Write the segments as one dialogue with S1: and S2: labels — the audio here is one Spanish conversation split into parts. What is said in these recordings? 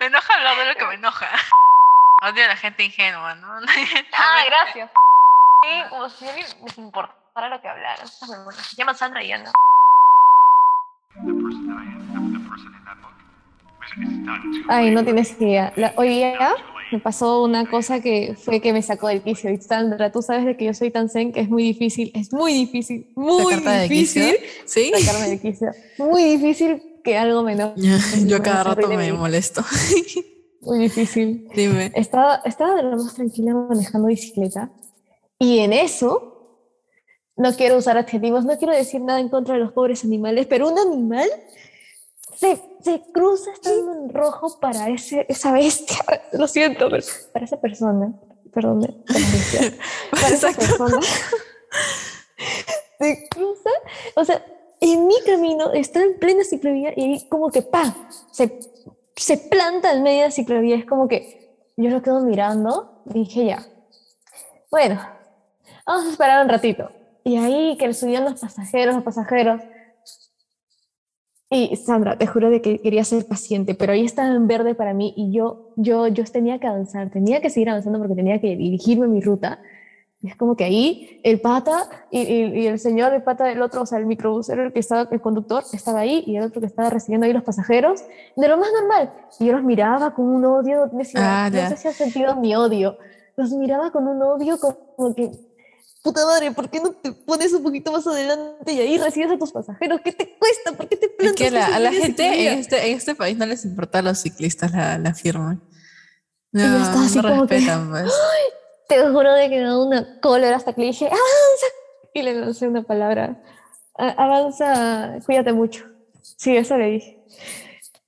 S1: me enoja hablar de lo que me enoja. Odio a la gente ingenua, ¿no?
S2: ah, gracias. Sí, como si a mí les importara lo que hablaran. Se llama Sandra y anda.
S3: Ay, no tienes idea. hoy día me pasó una cosa que fue que me sacó del quicio. Y Sandra, tú sabes de que yo soy tan zen que es muy difícil, es muy difícil, muy difícil
S1: ¿Sí?
S3: sacarme del quicio. Muy difícil que algo me enoje.
S1: Yo cada rato me molesto.
S3: Muy difícil.
S1: Dime.
S3: Estaba, estaba de lo más tranquila manejando bicicleta y en eso, no quiero usar adjetivos, no quiero decir nada en contra de los pobres animales, pero un animal se, se cruza estando en rojo para ese, esa bestia, lo siento, pero para esa persona, perdón, para esa persona, se cruza, o sea, en mi camino está en plena ciclovía y ahí como que ¡pam! Se, se planta en medio de la ciclovía, es como que yo lo quedo mirando dije ya, bueno, vamos a esperar un ratito. Y ahí que subían los pasajeros, los pasajeros, y Sandra, te juro de que quería ser paciente, pero ahí estaba en verde para mí y yo, yo, yo tenía que avanzar, tenía que seguir avanzando porque tenía que dirigirme mi ruta. Es como que ahí el pata y, y, el señor, el pata del otro, o sea, el microbusero, el que estaba, el conductor, estaba ahí y el otro que estaba recibiendo ahí los pasajeros, de lo más normal. Y yo los miraba con un odio, decía, ah, no sé si has sentido mi odio, los miraba con un odio como que puta madre, ¿por qué no te pones un poquito más adelante y ahí recibes a tus pasajeros? ¿Qué te cuesta? ¿Por qué te plantas?
S1: Es que la, a la gente en este, en este país no les importa a los ciclistas la, la firma. No, no respetan pues.
S3: Te juro de que me da una cólera hasta que le dije, avanza. Y le lancé una palabra. Avanza, cuídate mucho. Sí, eso le dije.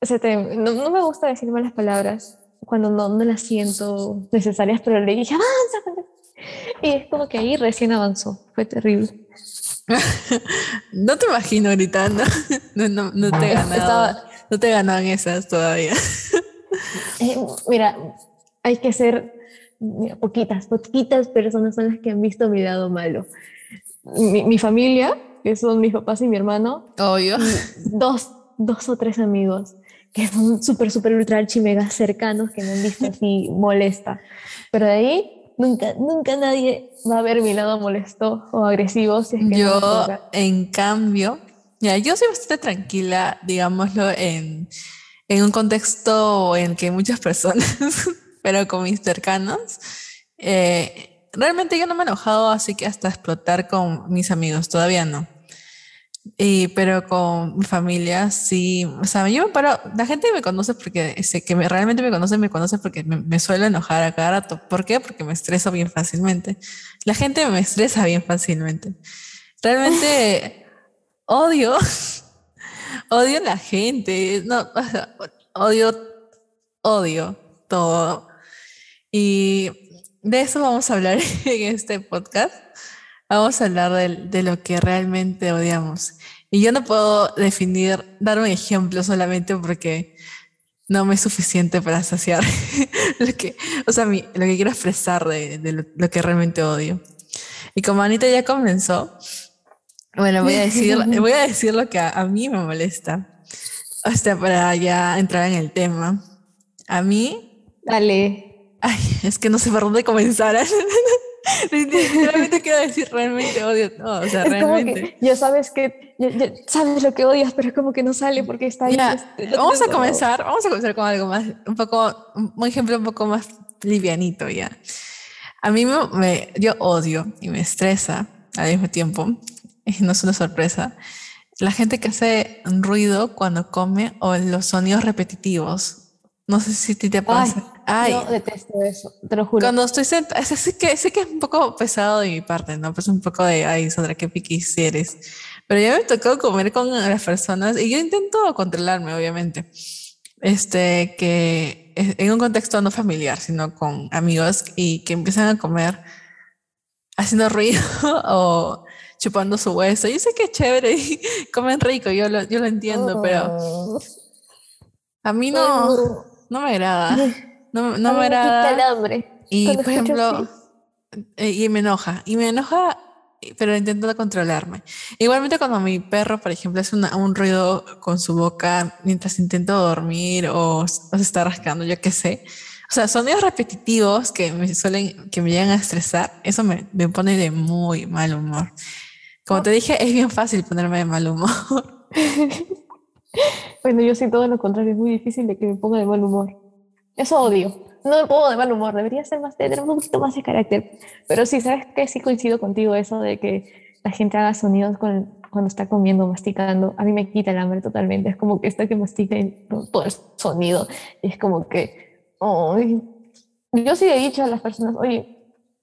S3: O sea, no, no, me gusta decir malas palabras cuando no, no las siento necesarias, pero le dije, avanza, y es como que ahí recién avanzó. Fue terrible.
S1: no te imagino gritando. No, no, no te ganaba. No te ganaban esas todavía.
S3: Eh, mira, hay que ser poquitas, poquitas personas son las que han visto mi lado malo. Mi, mi familia, que son mis papás y mi hermano.
S1: Obvio.
S3: Dos, dos o tres amigos que son súper, súper ultra archi mega cercanos que me han visto así molesta. Pero de ahí nunca, nunca nadie va a ver mi lado molesto o agresivo. Si es que
S1: yo, en cambio, ya, yo soy bastante tranquila, digámoslo, en, en un contexto en que muchas personas, pero con mis cercanos, eh, realmente yo no me he enojado así que hasta explotar con mis amigos, todavía no. Y, pero con mi familia sí, o sea, yo me paro, la gente me conoce porque, sé que me, realmente me conoce, me conoce porque me, me, suelo enojar a cada rato. ¿Por qué? Porque me estreso bien fácilmente. La gente me estresa bien fácilmente. Realmente odio, odio la gente, no, odio, odio todo. Y de eso vamos a hablar en este podcast. Vamos a hablar de, de, lo que realmente odiamos. Y yo no puedo definir, dar un ejemplo solamente porque no me es suficiente para saciar lo que, o sea, mi, lo que quiero expresar de, de lo, que realmente odio. Y como Anita ya comenzó, bueno, voy a decir, voy a decir lo que a, a mí me molesta. Hasta para ya entrar en el tema. A mí.
S3: Dale.
S1: Ay, es que no sé por dónde comenzar. Realmente quiero decir, realmente odio todo. O sea, realmente.
S3: ya sabes que, ya, sabes lo que odias, pero es como que no sale porque está ahí.
S1: Este, vamos a comenzar, vamos a comenzar con algo más, un poco, un ejemplo un poco más livianito ya. A mí me, yo odio y me estresa al mismo tiempo, no es una sorpresa, la gente que hace ruido cuando come o los sonidos repetitivos. No sé si te pasa.
S3: Ay, yo detesto eso, te lo juro.
S1: Cuando estoy sentada, sé que, sé que es un poco pesado de mi parte, ¿no? Pues un poco de, ay, Sandra, qué piquis eres. Pero ya me tocó comer con las personas y yo intento controlarme, obviamente. Este, que en un contexto no familiar, sino con amigos y que empiezan a comer haciendo ruido o chupando su hueso. Yo sé que es chévere y comen rico, yo lo, yo lo entiendo, pero oh. a mí no no me agrada. No, me agrada.
S3: El hambre.
S1: Y por ejemplo, eh, y me enoja. Y me enoja pero intento controlarme. Igualmente cuando mi perro, por ejemplo, hace un ruido con su boca mientras intento dormir o, se está rascando, yo qué sé. O sea, sonidos repetitivos que me suelen, que me llegan a estresar, eso me, me pone de muy mal humor. Como te dije, es bien fácil ponerme de mal humor.
S3: bueno, yo sí todo lo contrario, es muy difícil de que me ponga de mal humor. Eso odio no me pongo de mal humor, debería ser más, tener un poquito más de carácter. Pero sí, ¿sabes qué? Sí coincido contigo eso de que la gente haga sonidos con, cuando está comiendo, masticando. A mí me quita el hambre totalmente. Es como que está que mastica todo el sonido. Y es como que... yo sí he dicho a las personas, oye,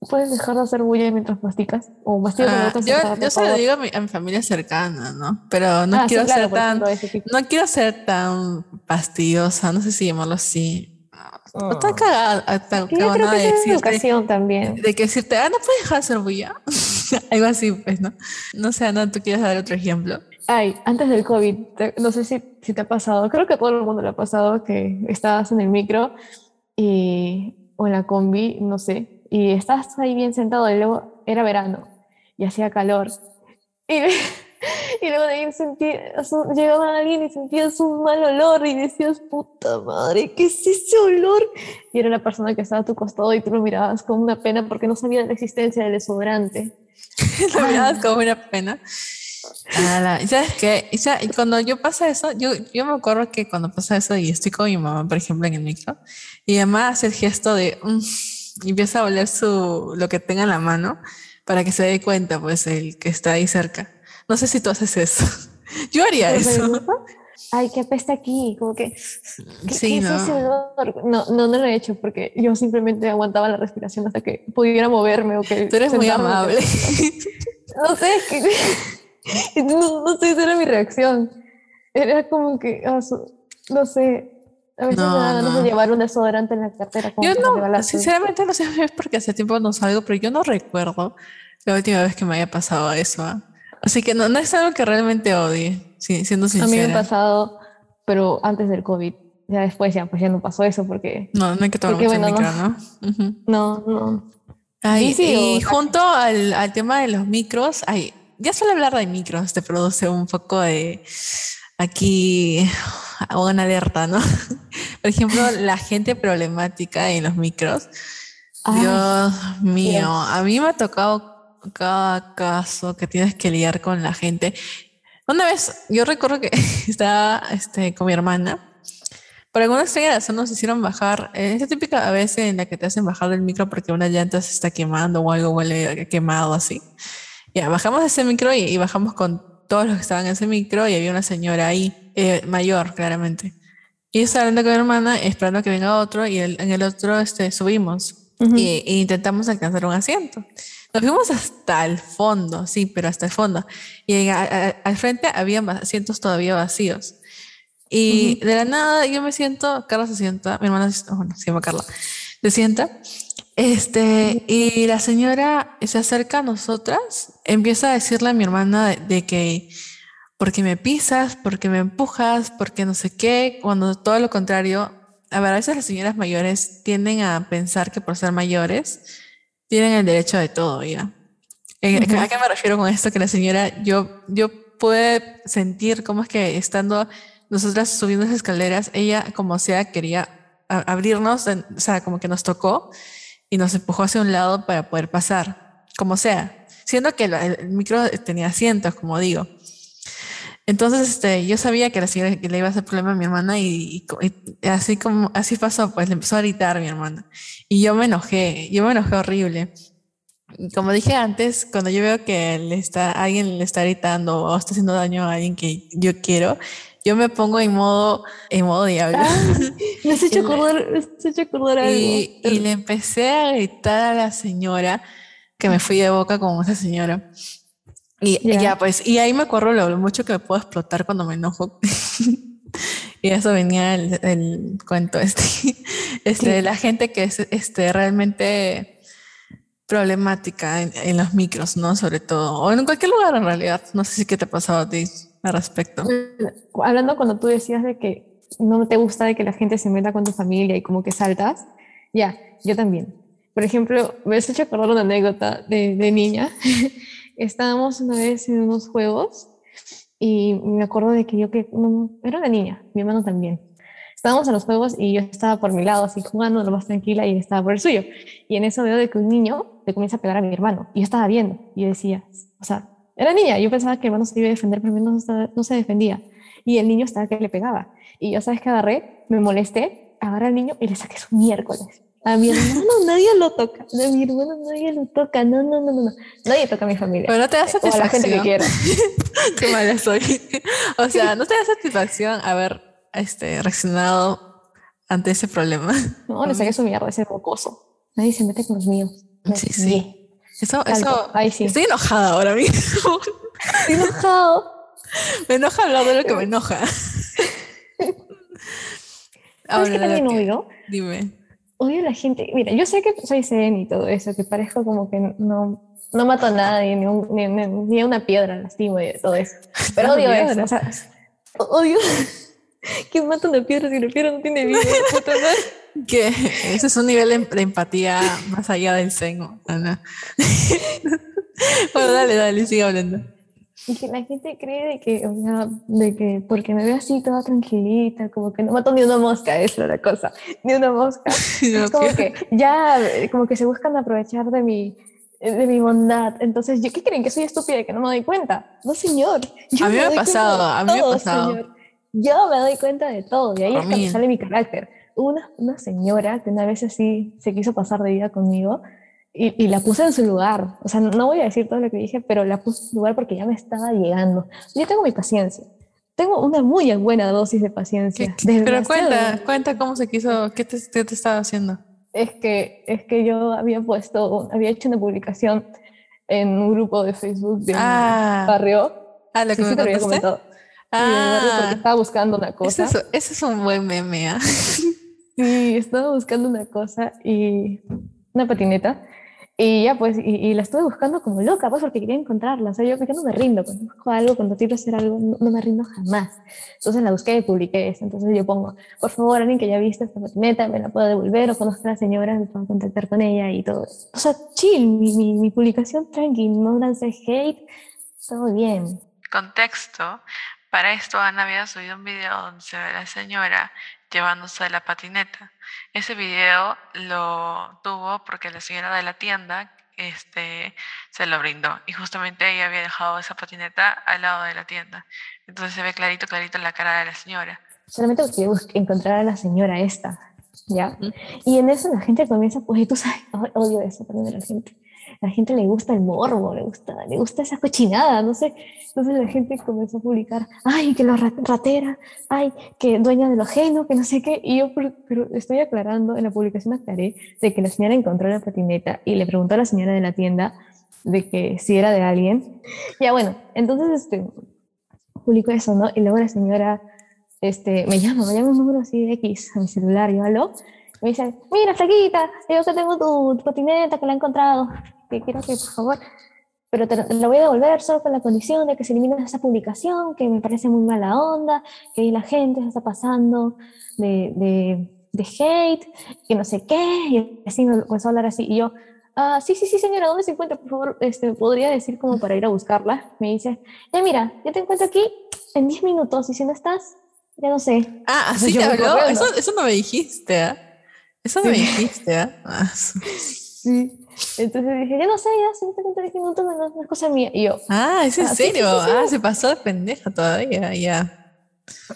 S3: ¿puedes dejar de hacer bulla mientras masticas? O masticas
S1: ah, Yo, yo se lo digo a mi, familia cercana, ¿no? Pero no ah, quiero ser tan... No quiero ser tan fastidiosa, no sé si llamarlo así no está oh. cagada, está cagada de decirte,
S3: educación también.
S1: De que decirte, ah, no puedes dejar de hacer bulla. Algo así, pues, ¿no? No sé, Ana, ¿tú quieres dar otro ejemplo?
S3: Ay, antes del COVID, no sé si, si te ha pasado, creo que a todo el mundo le ha pasado que estabas en el micro y, o en la combi, no sé, y estás ahí bien sentado y luego era verano y hacía calor. Y y luego de ahí sentí, llegaba alguien y sentías un mal olor y decías, puta madre, ¿qué es ese olor? Y era una persona que estaba a tu costado y tú lo mirabas con una pena porque no sabía la existencia del desodorante.
S1: lo mirabas con una pena. y sabes qué, y cuando yo pasa eso, yo, yo me acuerdo que cuando pasa eso y estoy con mi mamá, por ejemplo, en el micro, y además hace el gesto de mm", y empieza a oler su, lo que tenga en la mano para que se dé cuenta, pues, el que está ahí cerca. No sé si tú haces eso. Yo haría eso.
S3: Ay, qué apesta aquí, como que...
S1: sí, no.
S3: no. no. No, lo he hecho porque yo simplemente aguantaba la respiración hasta que pudiera moverme o que...
S1: Tú eres muy amable.
S3: No sé, que, no, no sé, esa era mi reacción. Era como que, ah, no sé, a veces no, me ganas de llevar un desodorante en la cartera.
S1: yo no, sinceramente no sé es porque hace tiempo no salgo, pero yo no recuerdo la última vez que me haya pasado eso. ¿ah? Así que no, no es algo que realmente odie, siendo sincera.
S3: A mí me ha pasado, pero antes del COVID. Ya después ya, pues ya no pasó eso porque...
S1: No, no hay que tomar mucho bueno, micro, ¿no?
S3: No, no.
S1: Ay, y junto al, al, tema de los micros, ay, ya solo hablar de micros te produce un poco de aquí una alerta, ¿no? Por ejemplo, la gente problemática en los micros. Dios mío, a mí me ha tocado cada caso que tienes que lidiar con la gente. Una vez, yo recuerdo que estaba este, con mi hermana. Por alguna extraña razón nos hicieron bajar, eh, esa típica vez en la que te hacen bajar del micro porque una llanta se está quemando o algo huele quemado así. Ya, bajamos ese micro y, bajamos con todos los que estaban en ese micro y había una señora ahí, eh, mayor claramente. Y yo estaba hablando con mi hermana esperando que venga otro y en el otro este, subimos e intentamos alcanzar un asiento. Nos fuimos hasta el fondo, sí, pero hasta el fondo. Y al frente había asientos todavía vacíos. Y de la nada yo me siento, Carla se sienta, mi hermana, bueno, se llama Carla, se sienta. Este, y la señora se acerca a nosotras, empieza a decirle a mi hermana de, de que, porque me pisas, porque me empujas, porque no sé qué, cuando todo lo contrario, a ver, a veces las señoras mayores tienden a pensar que por ser mayores, tienen el derecho de todo, ¿ya? Eh, ¿A qué me refiero con esto? Que la señora, yo, yo pude sentir cómo es que estando nosotras subiendo las escaleras, ella como sea quería abrirnos, o sea, como que nos tocó y nos empujó hacia un lado para poder pasar, como sea, siendo que el, micro tenía asientos, como digo. Entonces, este, yo sabía que la señora que le iba a hacer problema a mi hermana y, así como así pasó, pues le empezó a gritar a mi hermana y yo me enojé, yo me enojé horrible. Como dije antes, cuando yo veo que le está, alguien le está gritando o está haciendo daño a alguien que yo quiero, yo me pongo en modo, en modo diablo.
S3: me has hecho acordar, me has hecho acordar algo.
S1: Y, y, le empecé a gritar a la señora que me fui de boca con esa señora. Y ya, pues, y ahí me acuerdo lo mucho que me puedo explotar cuando me enojo. y eso venía el, el cuento este, este la gente que es este, realmente problemática en, los micros, ¿no? Sobre todo, o en cualquier lugar en realidad. No sé si qué te ha pasado a ti al respecto.
S3: Hablando cuando tú decías de que no te gusta de que la gente se meta con tu familia y como que saltas, ya, yo también. Por ejemplo, me has hecho acordar una anécdota de, de niña estábamos una vez en unos juegos y me acuerdo de que yo que no, era una niña, mi hermano también. Estábamos en los juegos y yo estaba por mi lado así jugando lo más tranquila y él estaba por el suyo. Y en eso veo de que un niño le comienza a pegar a mi hermano. Y yo estaba viendo y yo decía, o sea, era niña, yo pensaba que el hermano se iba a defender, pero no, no se defendía. Y el niño estaba que le pegaba. Y yo, ¿sabes qué agarré? Me molesté, agarré al niño y le saqué su miércoles. A mi hermano nadie lo toca. A mi hermano nadie lo toca. No, no, no, no. Nadie toca a mi familia.
S1: Pero no te da satisfacción.
S3: O a la gente que quiera.
S1: Qué mala soy. O sea, no te da satisfacción haber este, reaccionado ante ese problema.
S3: No, le saqué su mierda, ese rocoso. Nadie se mete con los míos.
S1: Sí, sí. Eso, eso.
S3: Sí.
S1: Estoy enojada ahora mismo.
S3: Estoy enojado.
S1: Me enoja hablar de lo que me enoja.
S3: ¿Sabes qué también odio?
S1: Dime.
S3: Odio a la gente. Mira, yo sé que soy zen y todo eso, que parezco como que no, no mato a nadie, ni, un, ni, ni, ni a una piedra lastimo y todo eso. Pero odio eso. O sea, odio. ¿Quién mata una piedra si la piedra no tiene vida? Puta madre.
S1: Que ese es un nivel de, empatía más allá del seno, Ana. bueno, dale, dale, sigue hablando.
S3: Y que la gente cree de que, o sea, de que porque me veo así toda tranquilita, como que no mato ni una mosca, es la cosa, ni una mosca.
S1: No,
S3: es como
S1: que-
S3: ya, como que se buscan aprovechar de mi, de mi bondad. Entonces, ¿yo qué creen? ¿Que soy estúpida y que no me doy cuenta? No, señor. Yo
S1: A mí me ha pasado, a mí me ha pasado.
S3: señor. Yo me doy cuenta de todo, y ahí es cuando
S1: mí.
S3: sale mi carácter. Una, una señora que una vez así se quiso pasar de vida conmigo y, y la puse en su lugar. O sea, no voy a decir todo lo que dije, pero la puse en su lugar porque ya me estaba llegando. Yo tengo mi paciencia. Tengo una muy buena dosis de paciencia.
S1: ¿Qué- qué- pero cuenta, cuenta cómo se quiso, qué te, qué te estaba haciendo.
S3: Es que, es que yo había puesto, había hecho una publicación en un grupo de Facebook de mi
S1: Ah,
S3: barrio.
S1: ah, lo que
S3: sí,
S1: me.
S3: Sí, barrio porque
S1: Ah,
S3: estaba buscando una
S1: ese
S3: cosa.
S1: es, ese es un buen meme, ¿ah?
S3: Sí, estaba buscando una cosa y una patineta. Y ya pues, y, y la estuve buscando como loca, pues porque quería encontrarla. O sea, yo, yo no me rindo, cuando busco algo, cuando quiero hacer algo, no, no me rindo jamás. Entonces la busqué y publiqué eso. Entonces yo pongo, por favor, alguien que ya visto esta patineta, me la pueda devolver o conozca a la señora, me puedo contactar con ella y todo. O sea, chill, mi, mi, mi publicación tranqui, no lancé hate, todo bien.
S1: Contexto. Para esto Ana había subido un video donde se ve a la señora llevándose la patineta. Ese video lo tuvo porque la señora de la tienda este, se lo brindó y justamente ella había dejado esa patineta al lado de la tienda. Entonces se ve clarito, clarito la cara de la señora.
S3: Solamente bus- encontrar a la señora esta, ¿ya? Y en eso la gente comienza, pues, y tú sabes, odio eso también de la gente. La gente le gusta el morbo, le gusta, le gusta esa cochinada, no sé. Entonces la gente comenzó a publicar, ay, que la ra- ratera, ay, que dueña de lo ajeno, que no sé qué. Y yo, pero, estoy aclarando, en la publicación aclaré de que la señora encontró la patineta y le preguntó a la señora de la tienda de que si era de alguien. Ya bueno, entonces este, publico eso, ¿no? Y luego la señora este, me llama, me llama un número así de X a mi celular, yo hablo, me dice, mira, flaquita, yo que tengo tu patineta que la he encontrado, que quiero que por favor, pero te la voy a devolver solo con la condición de que se elimine esa publicación, que me parece muy mala onda, que ahí la gente se está pasando de, de, de hate, que no sé qué, y así me comenzó a hablar así, y yo, ah, sí, sí, sí, señora, ¿dónde se encuentra? Por favor, este, ¿me podría decir como para ir a buscarla? Me dice, ya mira, yo te encuentro aquí en 10 minutos, y si no estás, ya no sé.
S1: Ah, así te habló. Eso, eso no me dijiste, ¿ah? Eso no me dijiste, su-
S3: Sí. Entonces dije, ya no sé, ya, si no te encuentro en 10 minutos, no, no es cosa mía. Y yo,
S1: Ah, ¿es en
S3: Ah, sí,
S1: serio?
S3: sí, sí.
S1: Ah, se pasó de pendeja todavía, ya.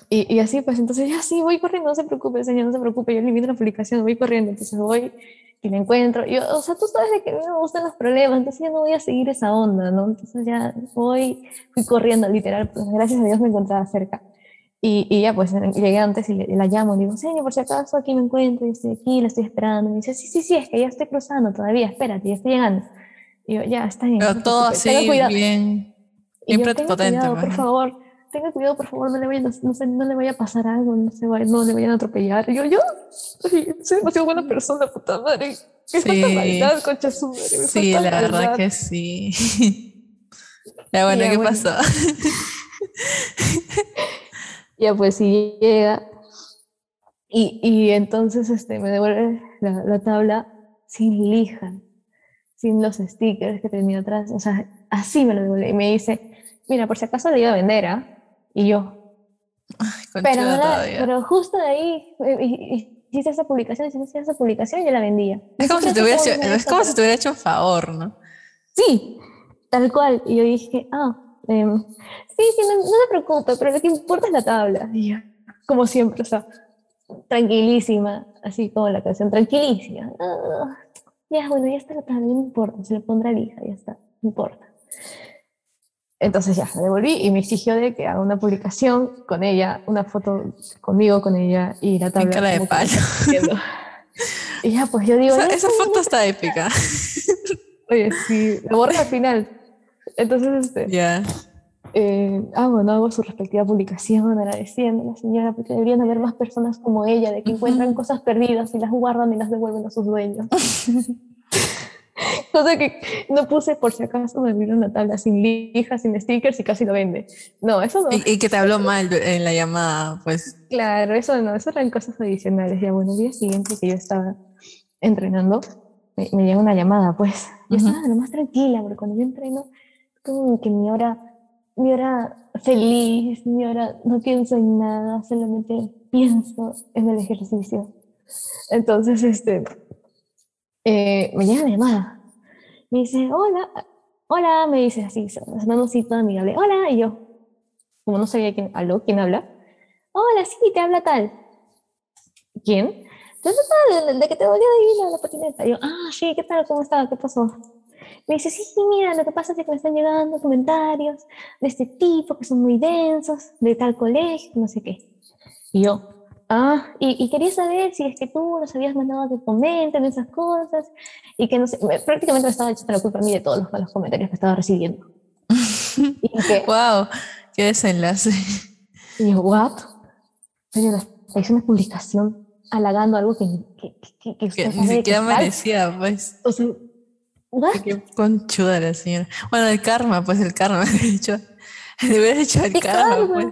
S3: Y, y así, pues entonces ya sí, voy corriendo, no se preocupe, señor, no se preocupe, yo elimino la aplicación, voy corriendo, entonces voy y la encuentro. Y yo, o sea, tú sabes de que a mí me gustan los problemas, entonces ya no voy a seguir esa onda, ¿no? Entonces ya voy, fui corriendo, literal, pues gracias a Dios me encontraba cerca. Y, y ya, pues llegué antes y le- la llamo, y digo, señor, por si acaso aquí me encuentro, y estoy aquí, la estoy esperando. Y me dice, sí, sí, sí, es que ya estoy cruzando todavía, espérate, ya estoy llegando. Y yo, ya, está bien. no
S1: Pero todo así,
S3: cuidado".
S1: bien, bien prepotente.
S3: cuidado, por
S1: pues.
S3: favor, tenga cuidado, por favor, no le vayan a, no, sé, no le vaya a pasar algo, no, se vaya, no le vayan a atropellar. Y yo, yo, soy demasiado buena persona, puta madre. ¿Qué
S1: Sí.
S3: maldad, concha su madre? me
S1: Sí, la verdad que sí. ya, bueno,
S3: Ya,
S1: ¿qué
S3: bueno.
S1: pasó?
S3: Ya, pues sí llega. Y, y entonces este, me devuelve la, la tabla sin lija, sin los stickers que tenía atrás. O sea, así me lo devolvió. Y me dice, mira, por si acaso le iba a vender, ¿ah? Y yo,
S1: Con
S3: pero, no la- pero justo de ahí eh, y- y- hiciste esa publicación, y si hiciste esa publicación, yo la vendía.
S1: es como si te hubiera hecho, es como si te hubiera hecho un favor, ¿no?
S3: Sí, tal cual. Y yo dije, ah, em, sí, sí, no, no se preocupe, pero lo que importa es la tabla. Y yo, como siempre, o sea, tranquilísima, así como la canción, tranquilísima. Ah, ya, bueno, ya está la tabla, no importa, se le pondrá a hija, ya está, no importa. Entonces ya, la devolví y me exigió de que haga una publicación con ella, una foto conmigo, con ella y la tabla.
S1: cara de palo.
S3: Y ya, pues yo digo,
S1: Esa,
S3: "Ya,
S1: esa
S3: está
S1: foto está épica.
S3: Oye, sí, lo borra al final. Entonces, este,
S1: Ya.
S3: eh, ah, bueno, hago su respectiva publicación agradeciendo a la señora porque deberían haber más personas como ella, de que encuentran
S1: Ujú.
S3: cosas perdidas y las guardan y las devuelven a sus dueños. Cosa que no puse por si acaso me vino una tabla sin lija, sin stickers y casi lo vende. No, eso no.
S1: Y, y que te habló mal en la llamada, pues.
S3: Claro, eso no, eso eran cosas adicionales. Ya bueno, el día siguiente que yo estaba entrenando, me, me llega una llamada, pues. Yo
S1: Ujú.
S3: estaba lo más tranquila, porque cuando yo entreno, como que mi hora, mi hora feliz, mi hora no pienso en nada, solamente pienso en el ejercicio. Entonces, este, eh, me llega la llamada. Me dice, hola, hola, me dice así, sonando así toda amigable, hola, y yo, como no sabía quién, aló, ¿quién habla? Hola, sí, te habla tal. ¿Quién? De que te volvió de la, la patineta. Yo, ah, sí, ¿qué tal? ¿Cómo está? ¿Qué pasó? Me dice, sí, mira, lo que pasa es que me están llegando comentarios de este tipo que son muy densos, de tal colegio, no sé qué. Y yo, ah, y, y quería saber si es que tú nos habías mandado que comenten esas cosas y que no sé, me- prácticamente me estaba echando la culpa a mí de todos los malos comentarios que estaba recibiendo. y que,
S1: wow, qué desenlace.
S3: Y yo, ¿what? Pero hice una publicación halagando algo que, que, que, que
S1: Que ni siquiera merecía, pues.
S3: O sea, ¿what?
S1: Qué conchuda la señora. Bueno, el karma, pues el karma, de hecho. Le hubieras dicho el
S3: ¿Qué
S1: karma,
S3: karma?
S1: pues.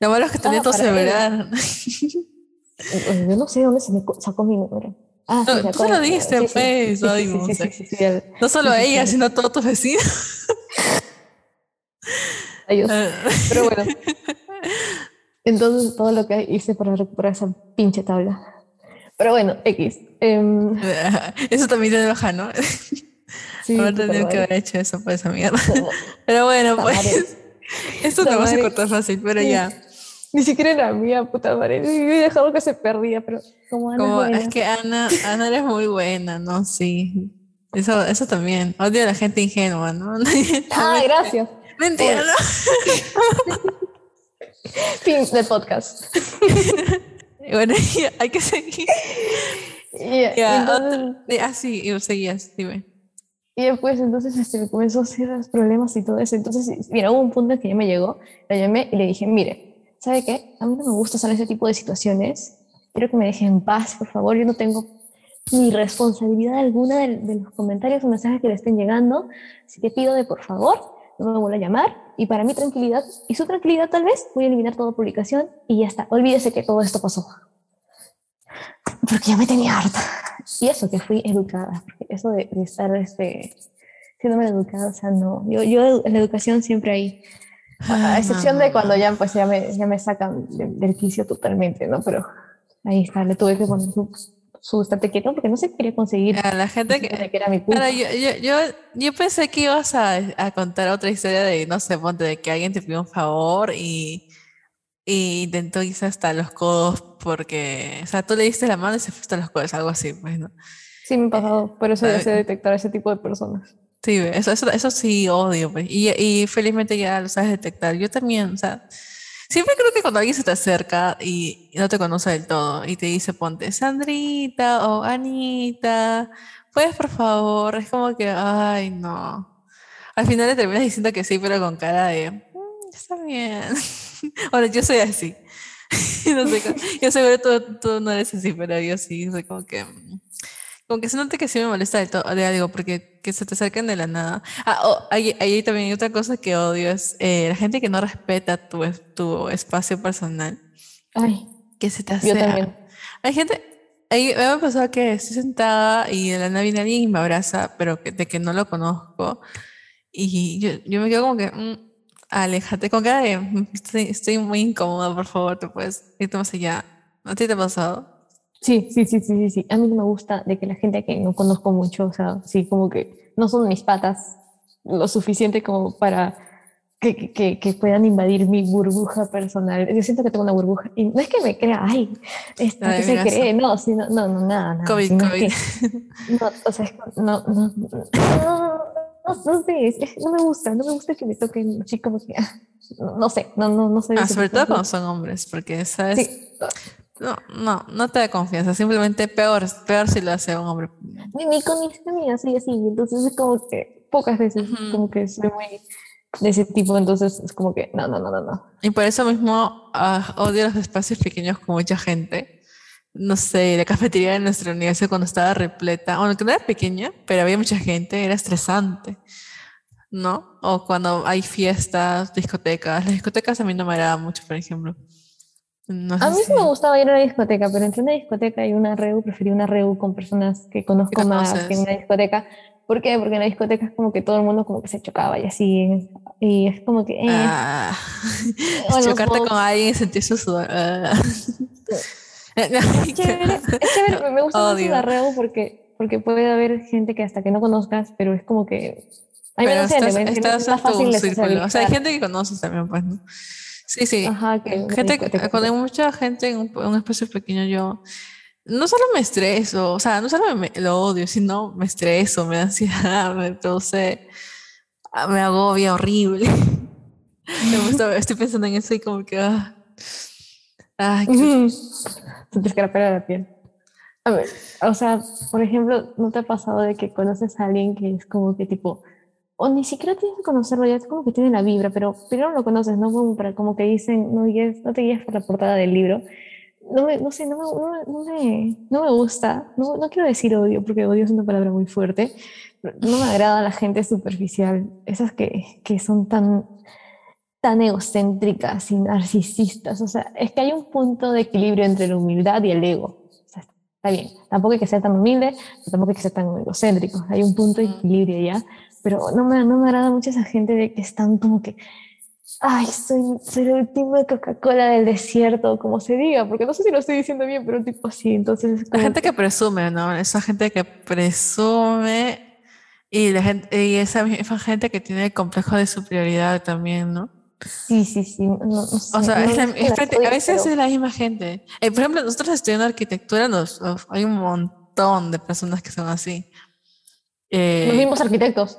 S1: Lo malo es que tenía
S3: Ah,
S1: todo celebrar.
S3: Eh, Yo no sé dónde se me sacó mi número. Ah,
S1: No,
S3: sí,
S1: tú se lo diste,
S3: sí,
S1: pues,
S3: sí,
S1: ay, no solo a ella, sino a todos tus vecinos.
S3: Dios.
S1: Ah.
S3: Pero bueno, entonces todo lo que hice para recuperar esa pinche tabla. Pero bueno, X. em,
S1: Eso también te enoja, ¿no?
S3: Sí,
S1: Haber tenido que haber hecho eso, pues, esa mierda. Pero bueno, pues. Esto te
S3: Puta
S1: vas a cortar fácil, pero
S3: Sí.
S1: ya.
S3: Ni siquiera era mía, puta madre. Yo he dejado que se perdía, pero como Ana
S1: Como,
S3: buena.
S1: es que Ana, Ana eres muy buena, ¿no? Sí. Eso, eso también. Odio a la gente ingenua, ¿no?
S3: Ah, gracias.
S1: Mentira, ¿no?
S3: Fin del podcast.
S1: Bueno, ya, hay que seguir.
S3: Y, y
S1: Ya,
S3: entonces,
S1: otro- ah, sí, seguías, dime.
S3: Y después, entonces, este, me comenzó a hacer los problemas y todo eso. Entonces, mira, hubo un punto en que ya me llegó, la llamé y le dije, mire, ¿sabe qué? A mí no me gusta hacer ese tipo de situaciones. Quiero que me dejen en paz, por favor. Yo no tengo ni responsabilidad alguna de, de los comentarios o mensajes que le estén llegando. Así que pido de, por favor, no me vuelva a llamar. Y para mi tranquilidad y su tranquilidad, tal vez, voy a eliminar toda publicación y ya está. Olvídese que todo esto pasó. Porque ya me tenía harta. Y eso que fui educada, porque eso de, de estar este, siendo mal educada, o sea, no. Yo, yo la educación siempre hay, a excepción de cuando ya, pues, ya, me, ya me sacan de- del quicio totalmente, ¿no? Pero ahí está, le tuve que poner su, su estate quieto porque no se quería conseguir.
S1: A la gente que.
S3: que era mi culpa.
S1: Yo, yo, yo, yo pensé que ibas a, a contar otra historia de, no sé, ponte, de que alguien te pidió un favor y, y intentó irse hasta los codos porque, o sea, tú le diste la mano y se fue hasta los codos, algo así, pues, ¿no?
S3: Sí, me ha pasado, por eso ya sé detectar ese tipo de personas.
S1: Sí, eso, eso, eso sí odio, pues. Y, y felizmente ya lo sabes detectar. Yo también, o sea, siempre creo que cuando alguien se te acerca y no te conoce del todo y te dice, ponte, Sandrita o Anita, puedes por favor, es como que, ay, no. Al final le terminas diciendo que sí, pero con cara de, "Mm, está bien. Bueno, yo soy así. No sé, yo seguro tú, tú no eres así, pero yo sí, soy como que... Como que se nota que sí me molesta de, to- de algo, porque que se te acerquen de la nada. Ah, oh, ahí, ahí también hay otra cosa que odio, es eh, la gente que no respeta tu, tu espacio personal,
S3: Ay,
S1: que se te
S3: yo
S1: hace...
S3: también.
S1: Hay gente, ahí me ha pasado que estoy sentada y de la nada viene alguien y me abraza, pero que, de que no lo conozco. Y yo, yo me quedo como que, mm, aléjate con cara de, "Mm, estoy, estoy muy incómoda, por favor, te puedes irte más allá. ¿A ti te ha pasado?
S3: Sí, sí, sí, sí, sí, sí. A mí no me gusta de que la gente que no conozco mucho, o sea, sí, como que no son mis patas lo suficiente como para que, que- puedan invadir mi burbuja personal. Yo siento que tengo una burbuja y no es que me crea, ay, esta
S1: Ay,
S3: que se cree, no, sino, no, no, nada, nada.
S1: COVID, COVID.
S3: que- no, o sea, no, no, no, no, no sé, es- no me gusta, no me gusta que me toquen así como que, no, sé, no, no, no sé.
S1: Ah, sobre todo cuando son hombres, porque, ¿sabes?
S3: Sí,
S1: No, no, no te da confianza, simplemente peor, peor si lo hace un hombre.
S3: ni, ni con mis amigas soy así, entonces es como que pocas veces como que soy muy de ese tipo, entonces es como que no, no, no, no, no.
S1: Y por eso mismo ah, odio los espacios pequeños con mucha gente. No sé, la cafetería de nuestra universidad cuando estaba repleta, bueno, que no era pequeña, pero había mucha gente, era estresante, ¿no? O cuando hay fiestas, discotecas. Las discotecas a mí no me agradan mucho, por ejemplo. No
S3: A mí sí
S1: si-
S3: me gustaba ir a una discoteca, pero entre una discoteca y una reu, preferí una reu con personas que conozco más que una discoteca. ¿Por qué? Porque en la discoteca es como que todo el mundo como que se chocaba y así, y es como que... eh,
S1: Ah, chocarte con alguien y sentir su sudor. ah.
S3: Es chévere, es chévere, me- gusta mucho
S1: Odio.
S3: la reu porque, porque puede haber gente que hasta que no conozcas, pero es como que... Hay
S1: Pero
S3: menos gente,
S1: estás, estás
S3: Es
S1: en
S3: fácil
S1: tu círculo. O sea, hay gente que conoces también, pues, ¿no? Sí, sí.
S3: Ajá, que una
S1: gente,
S3: pues.
S1: mucha gente en un, en un espacio pequeño, yo no solo me estreso, o sea, no solo me, lo odio, sino me estreso, me da ansiedad, me produce, ah, me agobia horrible. Estoy pensando en eso y como que, ah, ay, qué-.
S3: Se te escarapela la piel. A ver, o sea, por ejemplo, ¿no te ha pasado de que conoces a alguien que es como que tipo, o ni siquiera tienes que conocerlo, ya es como que tiene la vibra, pero primero lo conoces, ¿no? Como, para, como que dicen, no, guíes- no te guías por la portada del libro. No, me, no sé, no me, no, me- no me, gusta, no, no quiero decir odio, porque odio es una palabra muy fuerte, no me agrada la gente superficial, esas que, que son tan tan egocéntricas y narcisistas. O sea, es que hay un punto de equilibrio entre la humildad y el ego. O sea, está bien. Tampoco hay que ser tan humilde, tampoco hay que ser tan egocéntrico. Hay un punto de equilibrio ya. Pero no me, no me agrada mucho esa gente de que están como que, ay, soy, soy la última Coca-Cola del desierto, como se diga, porque no sé si lo estoy diciendo bien, pero tipo así. Entonces es
S1: La gente que presume, ¿no? Esa gente que presume y, la gente, y esa misma gente que tiene el complejo de superioridad también, ¿no?
S3: Sí, sí, sí. No, no sé,
S1: O sea,
S3: no
S1: es la-
S3: es que
S1: es
S3: las
S1: prácti-
S3: odie,
S1: a veces
S3: pero-
S1: es la misma gente. Eh, por ejemplo, nosotros estudiando arquitectura, nos, of- hay un montón de personas que son así. Eh,
S3: los mismos arquitectos.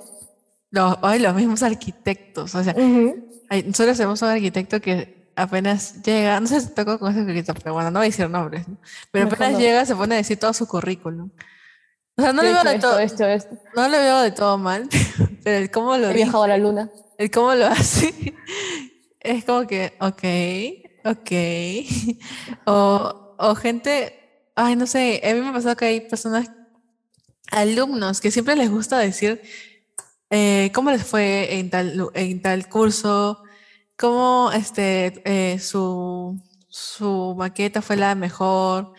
S1: los, hay los mismos arquitectos. O sea,
S3: Ujú.
S1: hay- nosotros tenemos un arquitecto que apenas llega, no sé si tocó con ese arquitecto, pero bueno, no voy a decir nombres, ¿no? Pero apenas llega se pone a decir todo su currículum. O sea, no le veo de
S3: esto,
S1: todo,
S3: esto, esto.
S1: no le veo de todo mal, pero el cómo lo
S3: He viajado a la luna.
S1: el cómo lo hace, es como que, ok, ok. O, o gente, ay, no sé, a mí me ha pasado que hay personas, alumnos, que siempre les gusta decir eh, cómo les fue en tal, en tal curso, cómo este, eh, su, su maqueta fue la mejor,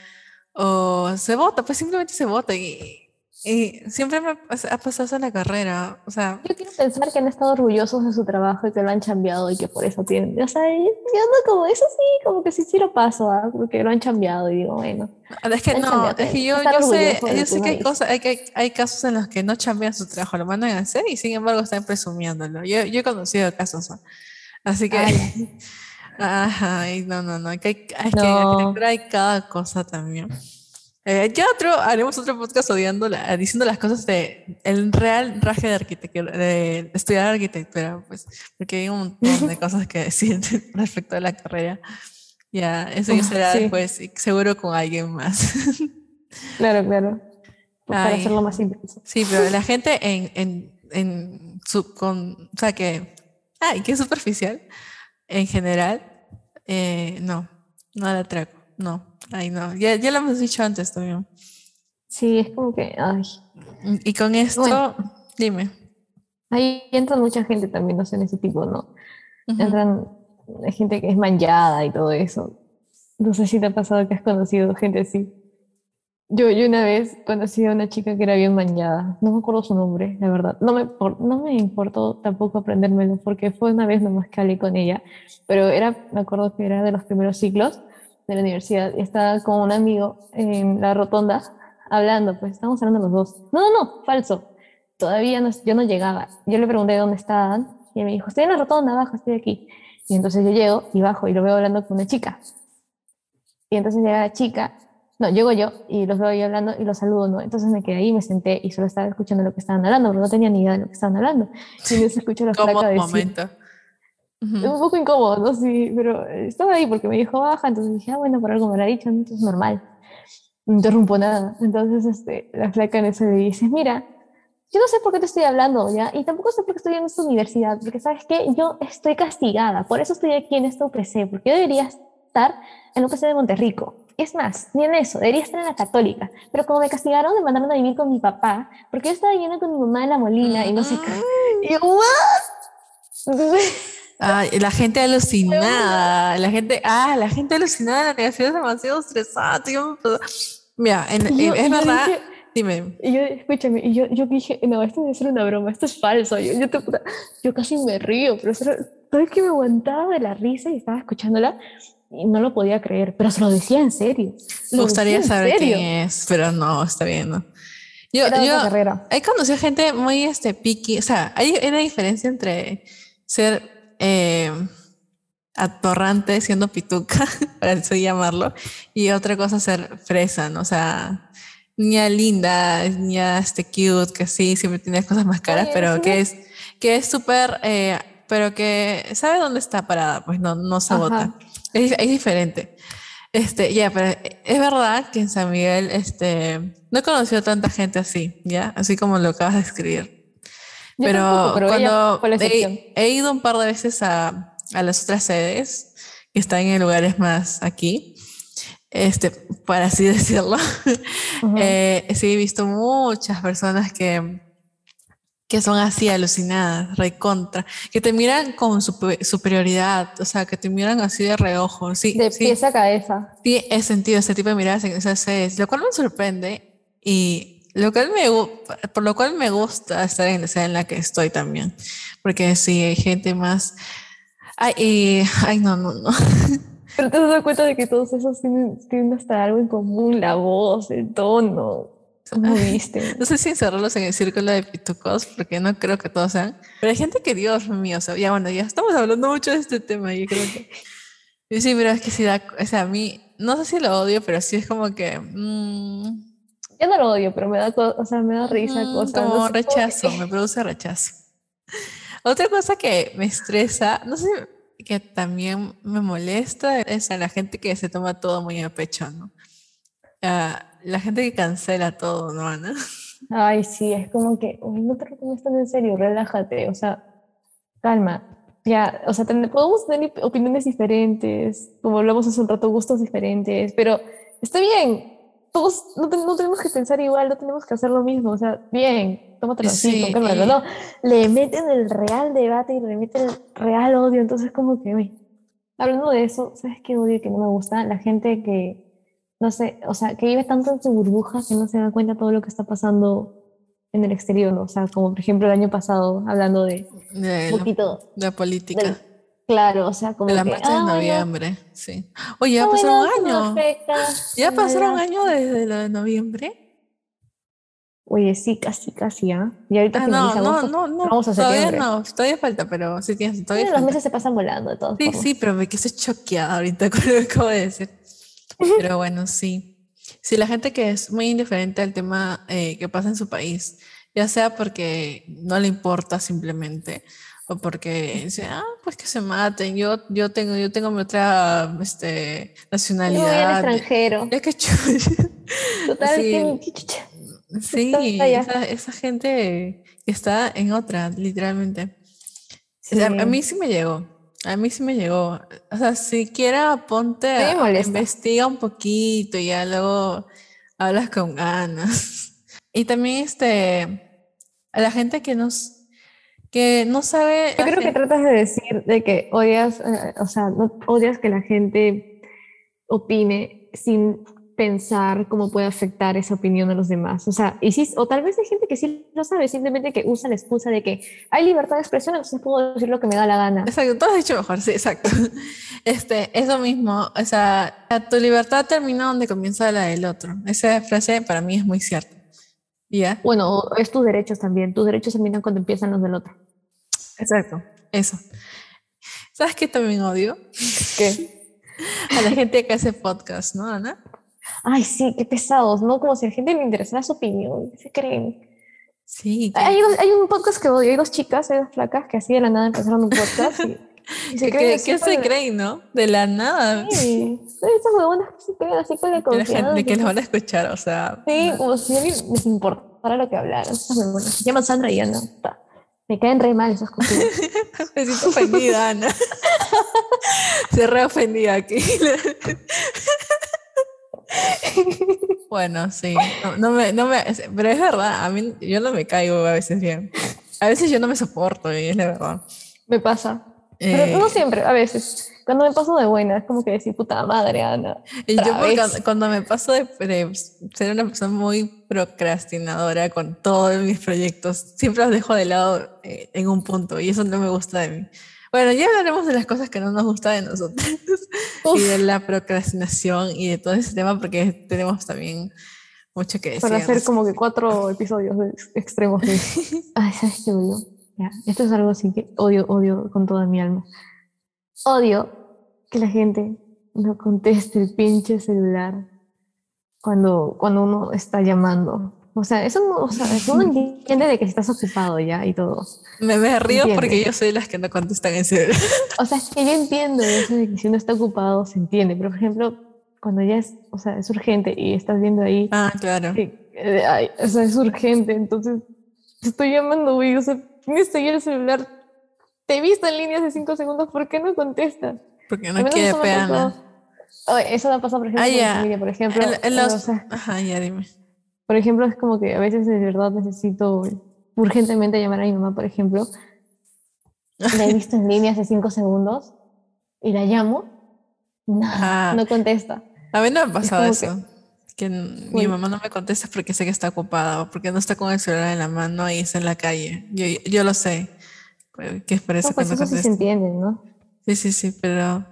S1: o se vota, pues simplemente se vota y, y siempre me ha pas- ha pasado eso en la carrera, o sea,
S3: Yo quiero pensar que han estado orgullosos de su trabajo y que lo han cambiado y que por eso tienen. O sea, yo, no como eso sí, como que sí, sí lo paso, ¿ah? porque lo han cambiado y digo, bueno.
S1: es que
S3: Hay
S1: no, es que yo, yo sé, yo
S3: que
S1: sé que hay cosas, hay, hay, hay casos en los que no chambean su trabajo, lo mandan a hacer y sin embargo están presumiéndolo. Yo, yo he conocido casos, así que,
S3: Ah, ya.
S1: ajá, no, no, no, que hay, que en
S3: No.
S1: arquitectura hay cada cosa también. Eh, ya otro, haremos otro podcast odiando, la- diciendo las cosas de el real raje de arquitectura, de estudiar arquitectura, pues, porque hay un montón de cosas que decir respecto a la carrera. Ya, eso ya será
S3: sí.
S1: después, seguro con alguien más.
S3: Claro, claro. Para hacerlo más intenso.
S1: Sí, pero la gente en, en, en su, con, o sea, que, ay, que es superficial, en general, eh, no, no la atraco, no, ay, no, ya, ya lo hemos dicho antes también.
S3: Sí, es como que, ay.
S1: Y con esto,
S3: Bueno.
S1: dime.
S3: Ahí entra mucha gente también, no sé, en ese tipo, ¿no?
S1: Ujú.
S3: Entran hay gente que es manchada y todo eso. No sé si te ha pasado que has conocido gente así. Yo, yo una vez conocí a una chica que era bien mañada, no me acuerdo su nombre, la verdad. No me, no me importó tampoco aprendérmelo porque fue una vez nomás que hablé con ella, pero era, me acuerdo que era de los primeros ciclos de la universidad y estaba con un amigo en la rotonda hablando, pues estábamos hablando los dos. No, no, no, falso. Todavía no, yo no llegaba. Yo le pregunté dónde estaban y él me dijo, estoy en la rotonda, abajo, estoy aquí. Y entonces yo llego y bajo y lo veo hablando con una chica. Y entonces llega la chica, no, llego yo y los veo ahí hablando y los saludo, ¿no? Entonces me quedé ahí, me senté y solo estaba escuchando lo que estaban hablando, pero no tenía ni idea de lo que estaban hablando. Y entonces escucho la flaca decir,
S1: momento. Ujú.
S3: un poco incómodo, ¿no? Sí, pero estaba ahí porque me dijo baja, entonces dije, ah, bueno, por algo me lo ha dicho, entonces normal. No interrumpo nada. Entonces este, la flaca en eso le dice, mira, yo no sé por qué te estoy hablando, ¿ya? Y tampoco sé por qué estoy en esta universidad, porque sabes qué, yo estoy castigada, por eso estoy aquí en esta UPC, porque yo debería estar en la UPC de Monterrico. Es más, ni en eso, debería estar en la católica. Pero como me castigaron, me mandaron a vivir con mi papá, porque yo estaba viviendo con mi mamá en la Molina y no sé qué. Y yo, ¿what? Entonces,
S1: Ay, la gente alucinada, la gente, ah, la gente alucinada la universidad es demasiado me puedo- Mira, en-
S3: yo-
S1: es verdad,
S3: dije-
S1: dime.
S3: Y yo, escúchame, y yo, yo dije, no, esto debe ser una broma, esto es falso. Yo, yo, te- yo casi me río, pero solo- sabes que me aguantaba de la risa y estaba escuchándola y no lo podía creer, pero se lo decía en serio.
S1: Me gustaría saber
S3: serio.
S1: quién es, pero no, está bien, ¿no? Yo,
S3: Era
S1: yo he conocido gente muy este, picky, o sea, hay una diferencia entre ser eh, atorrante siendo pituca, para así llamarlo, y otra cosa ser fresa, ¿no? O sea, niña linda, niña este, cute, que sí, siempre tiene cosas más caras,
S3: Oye,
S1: pero que es, que es súper, eh, pero que sabe dónde está parada, pues no, no.
S3: Ajá.
S1: Es, es diferente. Este, ya, pero es verdad que en San Miguel, este, no he conocido tanta gente así, ¿ya? Así como lo acabas de escribir. Pero
S3: tampoco, pero
S1: cuando
S3: fue la excepción.
S1: he, he ido un par de veces a, a las otras sedes, que están en lugares más aquí, este, para así decirlo,
S3: Ujú.
S1: eh, sí he visto muchas personas que, que son así alucinadas, recontra, que te miran con supe- superioridad, o sea, que te miran así de reojo, sí,
S3: de
S1: sí,
S3: pies a cabeza.
S1: sí, he sentido ese tipo de miradas en esas sedes, lo cual me sorprende y lo cual me, por lo cual me gusta estar en la sede en la que estoy también, porque sí, hay gente más, ay, y- ay, no, no, no.
S3: Pero te has dado cuenta de que todos esos tienen, tienen hasta algo en común, la voz, el tono, cómo visten.
S1: No sé si encerrarlos en el círculo de pitucos, porque no creo que todos sean. Pero hay gente que, Dios mío, o sea, ya bueno, ya estamos hablando mucho de este tema. Yo creo que. Y sí, pero es que sí da. O sea, a mí, no sé si lo odio, pero sí es como que. mm,
S3: Yo no lo odio, pero me da, o sea, me da risa,
S1: mm,
S3: cosa.
S1: como
S3: no sé,
S1: rechazo, me produce rechazo. Otra cosa que me estresa, no sé, que también me molesta, es a la gente que se toma todo muy a pecho, ¿no? Ah, la gente que cancela todo, ¿no, Ana?
S3: Ay, sí, es como que, uy, no te lo tomes tan en serio, relájate, o sea, calma. Ya, o sea, ten- podemos tener opiniones diferentes, como hablamos hace un rato, gustos diferentes, pero está bien. Todos no, te- no tenemos que pensar igual, no tenemos que hacer lo mismo, o sea, bien, tómatelo así,
S1: Sí, y-
S3: no, le meten el real debate y le meten el real odio, entonces como que, uy, hablando de eso, ¿sabes qué odio que no me gusta? La gente que, no sé, o sea, que vive tanto en su burbuja que no se da cuenta de todo lo que está pasando en el exterior, ¿no? O sea, como por ejemplo el año pasado, hablando de
S1: De
S3: un
S1: la,
S3: poquito,
S1: de la política.
S3: del- claro, o sea, como
S1: De la
S3: que,
S1: marcha de
S3: "Ah, bueno,
S1: noviembre, sí. Oye, ya
S3: ah,
S1: pasaron
S3: bueno,
S1: un
S3: eso no
S1: año.
S3: afecta,
S1: Ya pasaron un
S3: bla".
S1: año desde lo de noviembre.
S3: Oye, sí, casi, casi, ¿ah? Y ahorita
S1: Ah, no, no, no, no.
S3: vamos a
S1: Todavía no, todavía falta, pero sí tienes, todavía
S3: Bueno, los
S1: falta.
S3: meses se pasan volando, de todas
S1: Sí,
S3: formas.
S1: sí, pero me quedé choqueada ahorita con lo que acabo de decir. Pero bueno, sí. Sí, la gente que es muy indiferente al tema eh, que pasa en su país, ya sea porque no le importa simplemente, o porque dice, ah, pues que se maten, yo, yo tengo, yo tengo mi otra este,
S3: Yo voy al
S1: nacionalidad.
S3: extranjero.
S1: Ya que chucha.
S3: Total,
S1: Sí.
S3: que- que- chucha.
S1: Sí, esa, esa gente está en otra, literalmente.
S3: Sí.
S1: A, a mí sí me llegó, a mí sí me llegó. O sea, siquiera ponte
S3: A
S1: investiga un poquito y ya luego hablas con ganas. Y también este, a la gente que nos, que no sabe.
S3: Yo creo que tratas de decir de que odias, eh, o sea, no odias que la gente opine sin pensar cómo puede afectar esa opinión a los demás. O sea, y sí, o tal vez hay gente que sí lo sabe, simplemente que usa la excusa de que hay libertad de expresión, entonces puedo decir lo que me da la gana.
S1: Exacto, todo has dicho mejor, sí, exacto. Este, eso mismo, o sea, tu libertad termina donde comienza la del otro. Esa frase para mí es muy cierta. ¿Ya?
S3: Bueno, es tus derechos también. Tus derechos terminan cuando empiezan los del otro.
S1: Exacto, eso. ¿Sabes qué también odio?
S3: ¿Qué?
S1: A la gente que hace podcast, ¿no, Ana?
S3: Ay, sí, qué pesados, ¿no? Como si a la gente le interesara su opinión. ¿Qué se creen?
S1: Sí.
S3: Hay, hay, hay un podcast que odio. Hay dos chicas, hay dos flacas que así de la nada empezaron un podcast y, y se
S1: ¿Qué,
S3: creen
S1: qué, se creen, no? De la nada.
S3: Sí, esas huevonas que se creen así con la confianza.
S1: gente que los van a escuchar, o sea.
S3: Sí, como si a alguien les importara lo que hablaran. Esas huevonas. Se llaman Sandra y Ana. Me caen re mal esas cosas.
S1: Me siento ofendida, Ana. Se re ofendida aquí. bueno, sí. No, no me, no me, pero es verdad, a mí yo no me caigo a veces bien. A veces yo no me soporto y es la verdad.
S3: me pasa. Pero
S1: Eh,
S3: no siempre, a veces. Cuando me paso de buena, es como que decir, puta madre, Ana.
S1: Y yo cuando, cuando me paso de, de ser una persona muy procrastinadora con todos mis proyectos, siempre los dejo de lado eh, en un punto y eso no me gusta de mí. Bueno, ya hablaremos de las cosas que no nos gusta de nosotros y
S3: Uf,
S1: de la procrastinación y de todo ese tema porque tenemos también mucho que decir.
S3: para hacer como que cuatro episodios extremos. de- Ay, ¿sabes qué? Ya, esto es algo así que odio, odio con toda mi alma. Odio que la gente no conteste el pinche celular cuando, cuando uno está llamando. O sea, eso no, o sea, uno entiende de que estás ocupado ya y todo.
S1: Me, me río
S3: Entiende.
S1: porque yo soy las que no contestan en celular.
S3: O sea, es que yo entiendo eso de que si uno está ocupado se entiende, pero por ejemplo, cuando ya es, o sea, es urgente y estás viendo ahí,
S1: Ah, claro.
S3: que, eh, ay, o sea, es urgente, entonces te estoy llamando, güey, o sea, tienes ahí el celular, te he visto en línea hace cinco segundos, ¿por qué no contestas?
S1: Porque no quiere
S3: pasó- Ay, eso me pasa, por ejemplo,
S1: Ah, ya.
S3: familia, por ejemplo,
S1: En, en
S3: o
S1: los...
S3: sea,
S1: Ajá, ya dime.
S3: por ejemplo, es como que a veces de verdad necesito urgentemente llamar a mi mamá, por ejemplo. La he visto en línea hace cinco segundos y la llamo.
S1: Ah.
S3: no contesta.
S1: A mí no me ha pasado eso. Que, mi mamá no me contesta porque sé que está ocupada o porque no está con el celular en la mano y está en la calle. Yo, yo lo sé. eh, Que es por eso
S3: No, pues
S1: que no
S3: eso sí se entiende, ¿no?
S1: Sí, sí, sí, pero.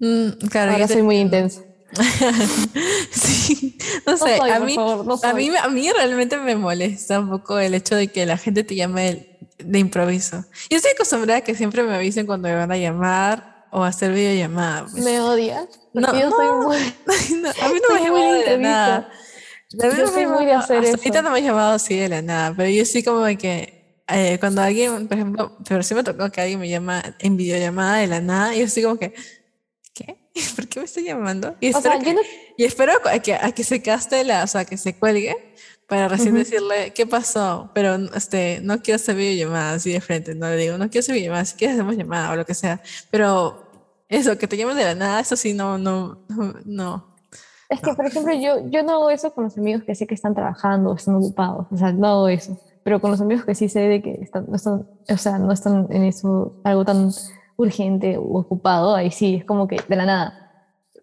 S1: mm, claro,
S3: Ahora
S1: te
S3: soy muy intensa.
S1: sí, no
S3: No
S1: sé,
S3: soy,
S1: a mí,
S3: favor, no
S1: a mí, a mí realmente me molesta un poco el hecho de que la gente te llame de, de improviso. Yo estoy acostumbrada a que siempre me avisen cuando me van a llamar o hacer videollamada. pues.
S3: ¿Me odias?
S1: No,
S3: yo soy
S1: no.
S3: muy...
S1: No, a mí no me
S3: Soy
S1: ha
S3: muy
S1: llamado de
S3: imprevista.
S1: nada. A mí
S3: Yo
S1: no
S3: soy
S1: me
S3: muy de hacer
S1: hasta
S3: eso.
S1: Ahorita no me ha llamado así de la nada, pero yo sí como de que eh, cuando alguien, por ejemplo, pero sí me tocó que alguien me llama en videollamada de la nada, yo estoy como que, ¿qué? ¿Por qué me estoy llamando? Y
S3: O
S1: espero,
S3: sea,
S1: que,
S3: no...
S1: y espero a que, a que se caste la, o sea, que se cuelgue para recién
S3: Ujú.
S1: decirle, ¿qué pasó? Pero este, no quiero hacer videollamada así de frente, no le digo, no quiero hacer videollamada, si quieres hacemos llamada o lo que sea, pero eso, que te llamen de la nada, eso sí, no, no, no.
S3: Es que, por ejemplo, yo, yo no hago eso con los amigos que sé que están trabajando o están ocupados. O sea, no hago eso. Pero con los amigos que sí sé de que están, no están, o sea, no están en eso, algo tan urgente o ocupado, ahí sí, es como que de la nada.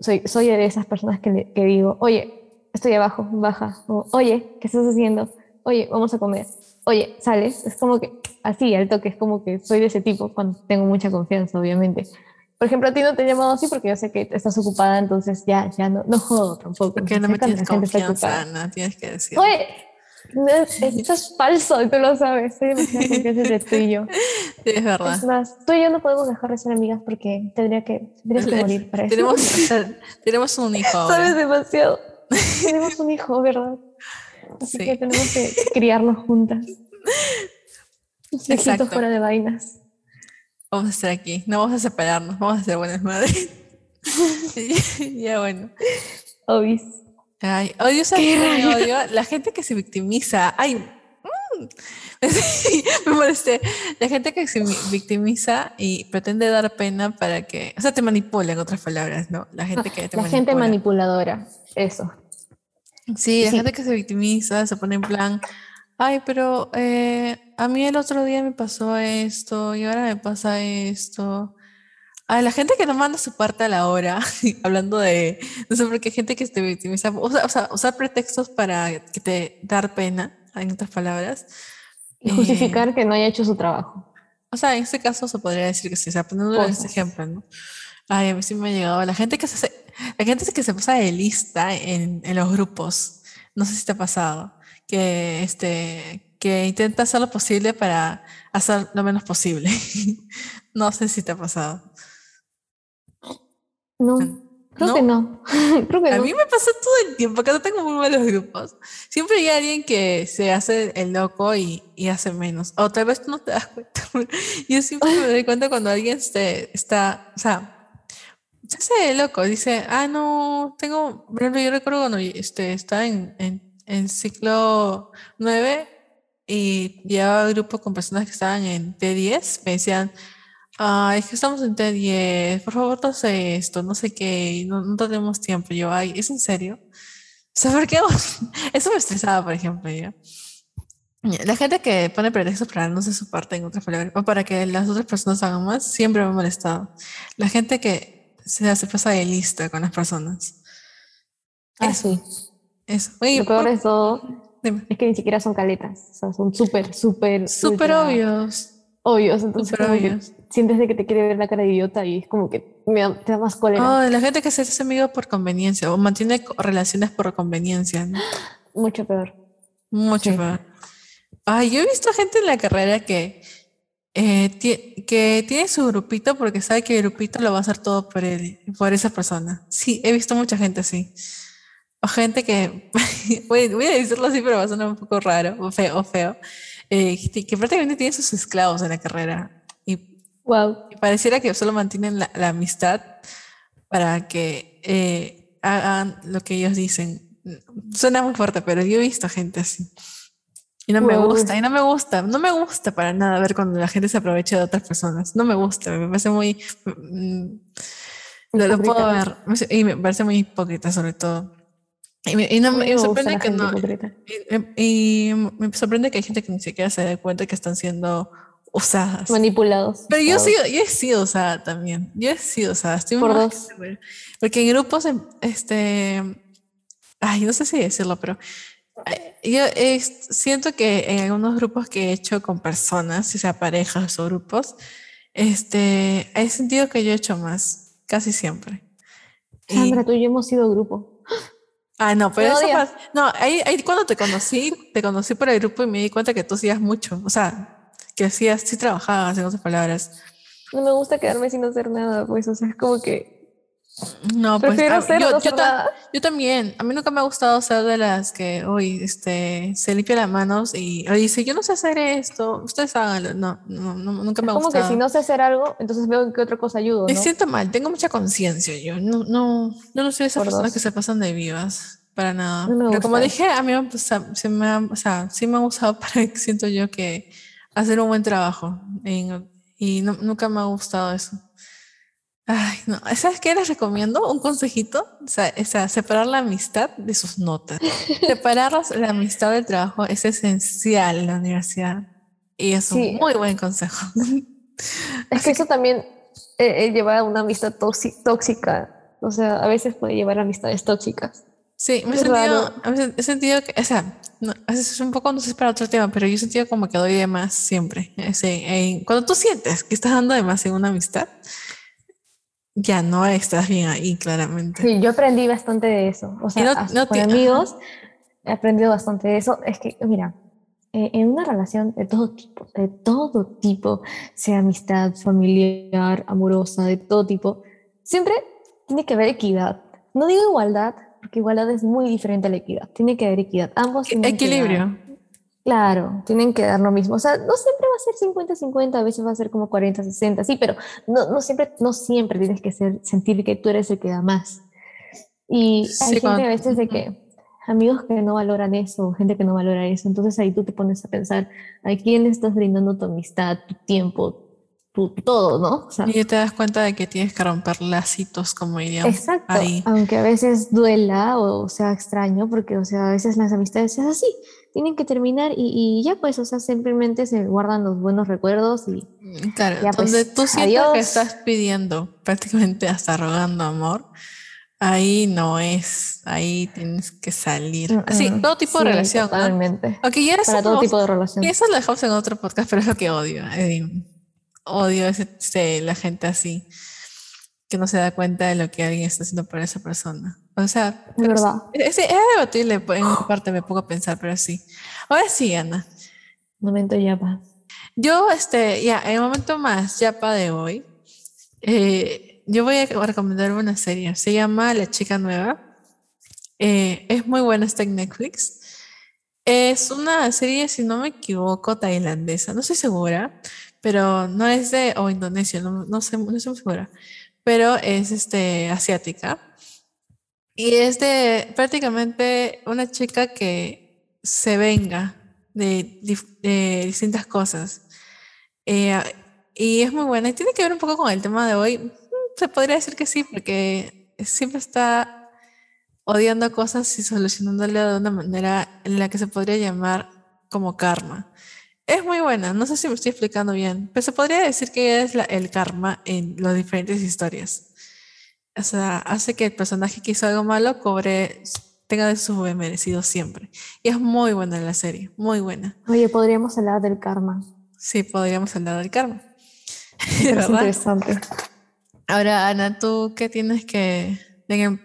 S3: Soy, soy de esas personas que, le- que digo, oye, estoy abajo, baja. O, oye, ¿qué estás haciendo? Oye, vamos a comer. Oye, ¿sales? Es como que así, al toque, es como que soy de ese tipo cuando tengo mucha confianza, obviamente. Por ejemplo, a ti no te he llamado así porque yo sé que estás ocupada, entonces ya, ya no, no jodo tampoco.
S1: Porque no me tienes confianza,
S3: ocupada.
S1: Ana, tienes que decir.
S3: Oye, no, esto es falso y tú lo sabes. Soy demasiado confianza entre tú y yo.
S1: Sí, es verdad.
S3: Es más, tú y yo no podemos dejar de ser amigas porque tendría que, tendrías que morir para eso.
S1: Tenemos, tenemos un hijo ahora.
S3: Sabes demasiado. tenemos un hijo, ¿verdad? Así
S1: Sí.
S3: que tenemos que criarnos juntas.
S1: Exacto.
S3: fuera de vainas.
S1: Vamos a estar aquí. No vamos a separarnos. Vamos a ser buenas madres. ya bueno.
S3: Obis.
S1: Ay, odio, ¿sabes qué me odio? La gente que se victimiza. Ay, mm. Me molesté. La gente que se mi- victimiza y pretende dar pena para que. O sea, te manipula, en otras palabras, ¿no? La gente que te
S3: La gente
S1: manipula.
S3: manipuladora. Eso.
S1: Sí, la
S3: Sí.
S1: gente que se victimiza, se pone en plan, ay, pero eh, a mí el otro día me pasó esto y ahora me pasa esto. A la gente que no manda su parte a la hora, hablando de, no sé por qué gente que se victimiza, o sea, o sea, usar pretextos para que te dar pena, en otras palabras.
S3: Y justificar que no haya hecho su trabajo.
S1: O sea, en este caso se podría decir que sí, o sea, poniendo este ejemplo, ¿no? Ay, a mí sí me ha llegado la gente que se, la gente que se pasa de lista en, en los grupos. No sé si te ha pasado. Que, este, que intenta hacer lo posible para hacer lo menos posible. no sé si te ha pasado.
S3: No, creo que no. creo que
S1: a
S3: no.
S1: mí me pasa todo el tiempo, acá tengo muy malos grupos. Siempre hay alguien que se hace el loco y, y hace menos. O tal vez tú no te das cuenta. Yo siempre me doy cuenta cuando alguien este, está, o sea, se hace el loco, dice, ah, no, tengo, por ejemplo, yo recuerdo cuando este, estaba en, en, en ciclo 9 y llevaba grupo con personas que estaban en T10, me decían, ay, es que estamos en T10, por favor, no sé esto, no sé qué, no, no tenemos tiempo. Yo, ay, ¿es en serio? O sea, ¿por qué? Eso me estresaba, por ejemplo, yo. La gente que pone pretextos para no hacer su parte, en otras palabras, o para que las otras personas hagan más, siempre me ha molestado. La gente que se hace pasa de lista con las personas.
S3: Ah, sí.
S1: Eso. Oye,
S3: Lo peor
S1: por-
S3: de todo
S1: dime.
S3: es que ni siquiera son caletas. O sea, son súper, súper.
S1: Súper obvios.
S3: Obvios. Entonces,
S1: obvios.
S3: sientes de que te quiere ver la cara de idiota y es como que me da- te da más cólera.
S1: Oh, la gente que se hace amigo por conveniencia o mantiene relaciones por conveniencia. ¿no?
S3: Mucho peor.
S1: Mucho
S3: Sí.
S1: peor. Ay, yo he visto gente en la carrera que, eh, ti- que tiene su grupito porque sabe que el grupito lo va a hacer todo por él, por esa persona. Sí, he visto mucha gente así. O gente que, voy, voy a decirlo así, pero va a sonar un poco raro o feo, o feo eh, que que prácticamente tiene sus esclavos en la carrera. Y
S3: Wow.
S1: y pareciera que solo mantienen la, la amistad para que eh, hagan lo que ellos dicen. Suena muy fuerte, pero yo he visto gente así. Y no me
S3: Wow.
S1: gusta, y no me gusta, no me gusta para nada ver cuando la gente se aprovecha de otras personas. No me gusta, me parece muy... mm, lo, lo puedo ver, me y me parece muy hipócrita sobre todo. Y me, y no,
S3: gusta
S1: sorprende que no, y, y me sorprende que hay gente que ni siquiera se dé cuenta que están siendo usadas.
S3: Manipulados.
S1: Pero yo, sí, yo he sido usada también. Yo he sido usada. Estoy
S3: Por dos.
S1: Porque en grupos, em, este. Ay, no sé si decirlo, pero. eh, Yo siento que en algunos grupos que he hecho con personas, ya sea parejas o grupos, este, he sentido que yo he hecho más, casi siempre. Y-
S3: Sandra, tú y yo hemos sido grupo.
S1: Ah, no, pero eso No, ahí, ahí cuando te conocí, te conocí por el grupo y me di cuenta que tú hacías mucho. O sea, que hacías, sí trabajabas, en otras palabras.
S3: No me gusta quedarme sin hacer nada, pues, o sea, es como que
S1: No, pues
S3: prefiero
S1: ah,
S3: hacer
S1: yo,
S3: no
S1: yo ta- yo también. A mí nunca me ha gustado ser de las que, uy, este, se limpia las manos y o dice, yo no sé hacer esto, ustedes háganlo. No, no, no, nunca me ha
S3: Como que
S1: gustado.
S3: si no sé hacer algo, entonces veo qué otra cosa ayudo,
S1: Me
S3: ¿no?
S1: siento mal, tengo mucha conciencia. Yo no, no, yo no soy esas
S3: Por
S1: personas
S3: dos.
S1: que se pasan de vivas. Para nada.
S3: No
S1: Pero como dije, a mí pues, se me ha, o sea, sí me ha gustado para, siento yo que hacer un buen trabajo. En- y no- nunca me ha gustado eso. Ay, no. ¿Sabes qué les recomiendo? Un consejito. O sea, o sea, separar la amistad de sus notas. Separar la amistad del trabajo es esencial en la universidad. Y es un
S3: Sí.
S1: muy buen consejo.
S3: Es que eso también eh, eh, lleva a una amistad tóxi- tóxica. O sea, a veces puede llevar a amistades tóxicas.
S1: Sí, me he sentido, he sentido que, o sea, no, es un poco, no sé para otro tema, pero yo he sentido como que doy de más siempre. Ese, en- cuando tú sientes que estás dando de más en una amistad, ya no estás bien ahí, claramente.
S3: Sí, yo aprendí bastante de eso. O sea,
S1: no- no
S3: con
S1: te-
S3: amigos he aprendido bastante de eso. Es que, mira, eh, en una relación de todo tipo, de todo tipo, sea amistad, familiar, amorosa, de todo tipo, siempre tiene que haber equidad. No digo igualdad, porque igualdad es muy diferente a la equidad. Tiene que haber equidad. Ambos dar-
S1: Equilibrio.
S3: Claro, tienen que dar lo mismo. O sea, no siempre va a ser 50-50, a veces va a ser como 40-60, sí, pero no, no, siempre, no siempre tienes que ser, sentir que tú eres el que da más. Y
S1: Sí,
S3: hay gente
S1: cuando-
S3: a veces de que amigos que no valoran eso, gente que no valora eso, entonces ahí tú te pones a pensar, ¿a quién estás brindando tu amistad, tu tiempo, tu todo, ¿no? O sea,
S1: Y te das cuenta de que tienes que romper lacitos, como diríamos.
S3: exacto,
S1: ahí.
S3: aunque a veces duela o sea extraño, porque, o sea, a veces las amistades es así, tienen que terminar y, y ya pues, o sea, simplemente se guardan los buenos recuerdos y
S1: Mm, Claro,
S3: Ya, pues,
S1: donde tú sientes que estás pidiendo, prácticamente hasta rogando amor, ahí no es, ahí tienes que salir. Así,
S3: Mm, mm,
S1: todo tipo de
S3: sí,
S1: relación, ¿no?
S3: Totalmente.
S1: Ok, ya eso
S3: Para todo
S1: no-
S3: tipo de relación.
S1: y eso lo dejamos en otro podcast, pero es lo que odio. eh, odio ese, ese- la gente así, que no se da cuenta de lo que alguien está haciendo por esa persona. O sea,
S3: Es
S1: pero
S3: verdad.
S1: es, es debatible, pues, en parte me pongo a pensar, pero sí. Ahora sí, Ana.
S3: Momento ya va.
S1: Yo, este, ya, el momento más yapa de hoy, eh, yo voy a recomendar una serie. Se llama La Chica Nueva. Eh, es muy buena, está en Netflix. Es una serie, si no me equivoco, tailandesa. No estoy segura, pero no es de, o Indonesia, no, no sé, no estoy segura. Pero es este, asiática. Y es de prácticamente una chica que se venga de, dif- de distintas cosas. Eh, y es muy buena. Y tiene que ver un poco con el tema de hoy. Mm, Se podría decir que sí, porque siempre está odiando cosas y solucionándole de una manera en la que se podría llamar como karma. Es muy buena, no sé si me estoy explicando bien, pero se podría decir que es la- el karma en las diferentes historias. O sea, hace que el personaje que hizo algo malo cobre, tenga de su merecido siempre. Y es muy buena la serie, muy buena.
S3: Oye, podríamos hablar del karma.
S1: Sí, podríamos hablar del karma.
S3: Es interesante.
S1: Ahora, Ana, ¿tú qué tienes que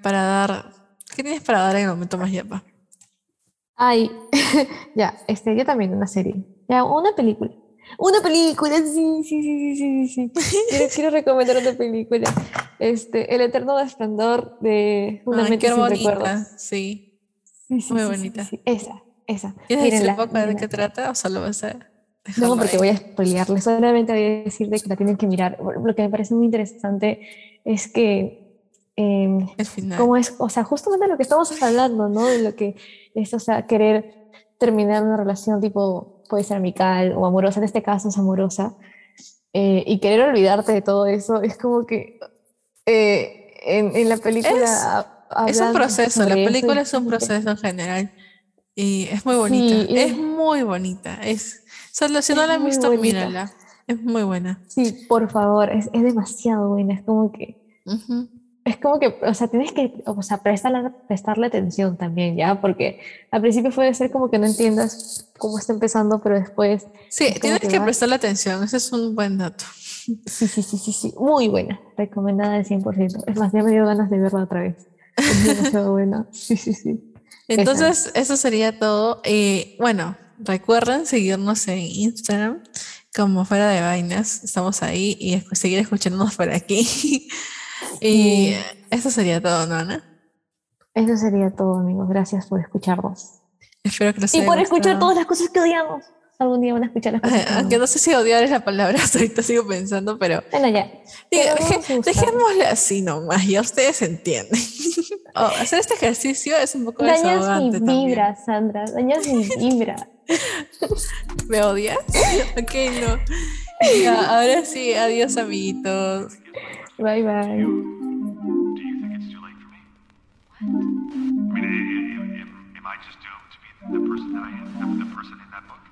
S1: para dar? ¿Qué tienes para dar en el momento más yapa?
S3: Ay, ya, este, yo también una serie. Ya, una película. Una película, sí, sí, sí, sí, sí, sí. Quiero, quiero recomendar una película. Este, El eterno resplandor de una
S1: Ay,
S3: mente
S1: qué
S3: sin
S1: bonita,
S3: recuerdos.
S1: sí.
S3: Sí, sí,
S1: muy
S3: sí,
S1: bonita.
S3: Esa, esa.
S1: ¿Quieres decir un poco de qué trata o solo vas a
S3: No, porque
S1: ahí?
S3: voy a spoilearles. Solamente voy a decirle que la tienen que mirar. Lo que me parece muy interesante es que em,
S1: el final?
S3: cómo es, o sea, justamente lo que estamos hablando, ¿no? De lo que es, o sea, querer terminar una relación tipo, puede ser amical o amorosa, en este caso es amorosa, eh, y querer olvidarte de todo eso, es como que eh, en, en la película...
S1: Es- Es un proceso, la película es un proceso en general y es muy bonita,
S3: Sí, y-
S1: es muy bonita, es, solo si no
S3: Es
S1: la han visto,
S3: bonita.
S1: mírala, es muy buena.
S3: Sí, por favor, es, es demasiado buena, es como que...
S1: Ujú.
S3: Es como que, o sea, tienes que, o sea, prestarle, prestarle atención también, ¿ya? Porque al principio puede ser como que no entiendas cómo está empezando, pero después,
S1: Sí, tienes
S3: que
S1: que prestarle atención, ese es un buen dato.
S3: sí, sí, sí, sí, sí, muy buena, recomendada al 100%. Es más, ya me dio ganas de verla otra vez. Es demasiado buena. Sí, sí, sí.
S1: Entonces, eso sería todo. Bueno, recuerden seguirnos en Instagram como fuera de vainas. Estamos ahí y seguir escuchándonos por aquí. y eso sería todo, ¿no, Ana?
S3: Eso sería todo, amigos. Gracias por escucharnos.
S1: Espero que les
S3: Y por escuchar
S1: gustado.
S3: todas las cosas que odiamos. Algún día van a escuchar las cosas que
S1: Aunque no sé si odiar es la palabra, ahorita sigo pensando, pero
S3: Bueno, ya. Pero
S1: dejémosle así nomás, ya ustedes entienden. Oh, hacer este ejercicio es un poco
S3: Dañas mi
S1: también.
S3: vibra, Sandra. Dañas mi vibra.
S1: ¿Me odias? ok, no. Ya, ahora sí, adiós amiguitos.
S3: Bye, bye.
S4: Do you think it's too late for me? I mean, i- i- am, am I just doomed to be the person that I am, the, the person in that book?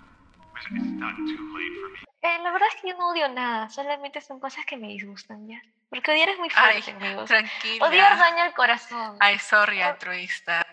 S4: Is it is not too late for me?
S2: Eh, la verdad es que yo no odio nada, solamente son cosas que me disgustan ya. Porque odiar es muy
S1: Ay,
S2: fuerte, amigos.
S1: Tranquila.
S2: Odiar daña el corazón.
S1: Ay, sorry, altruista.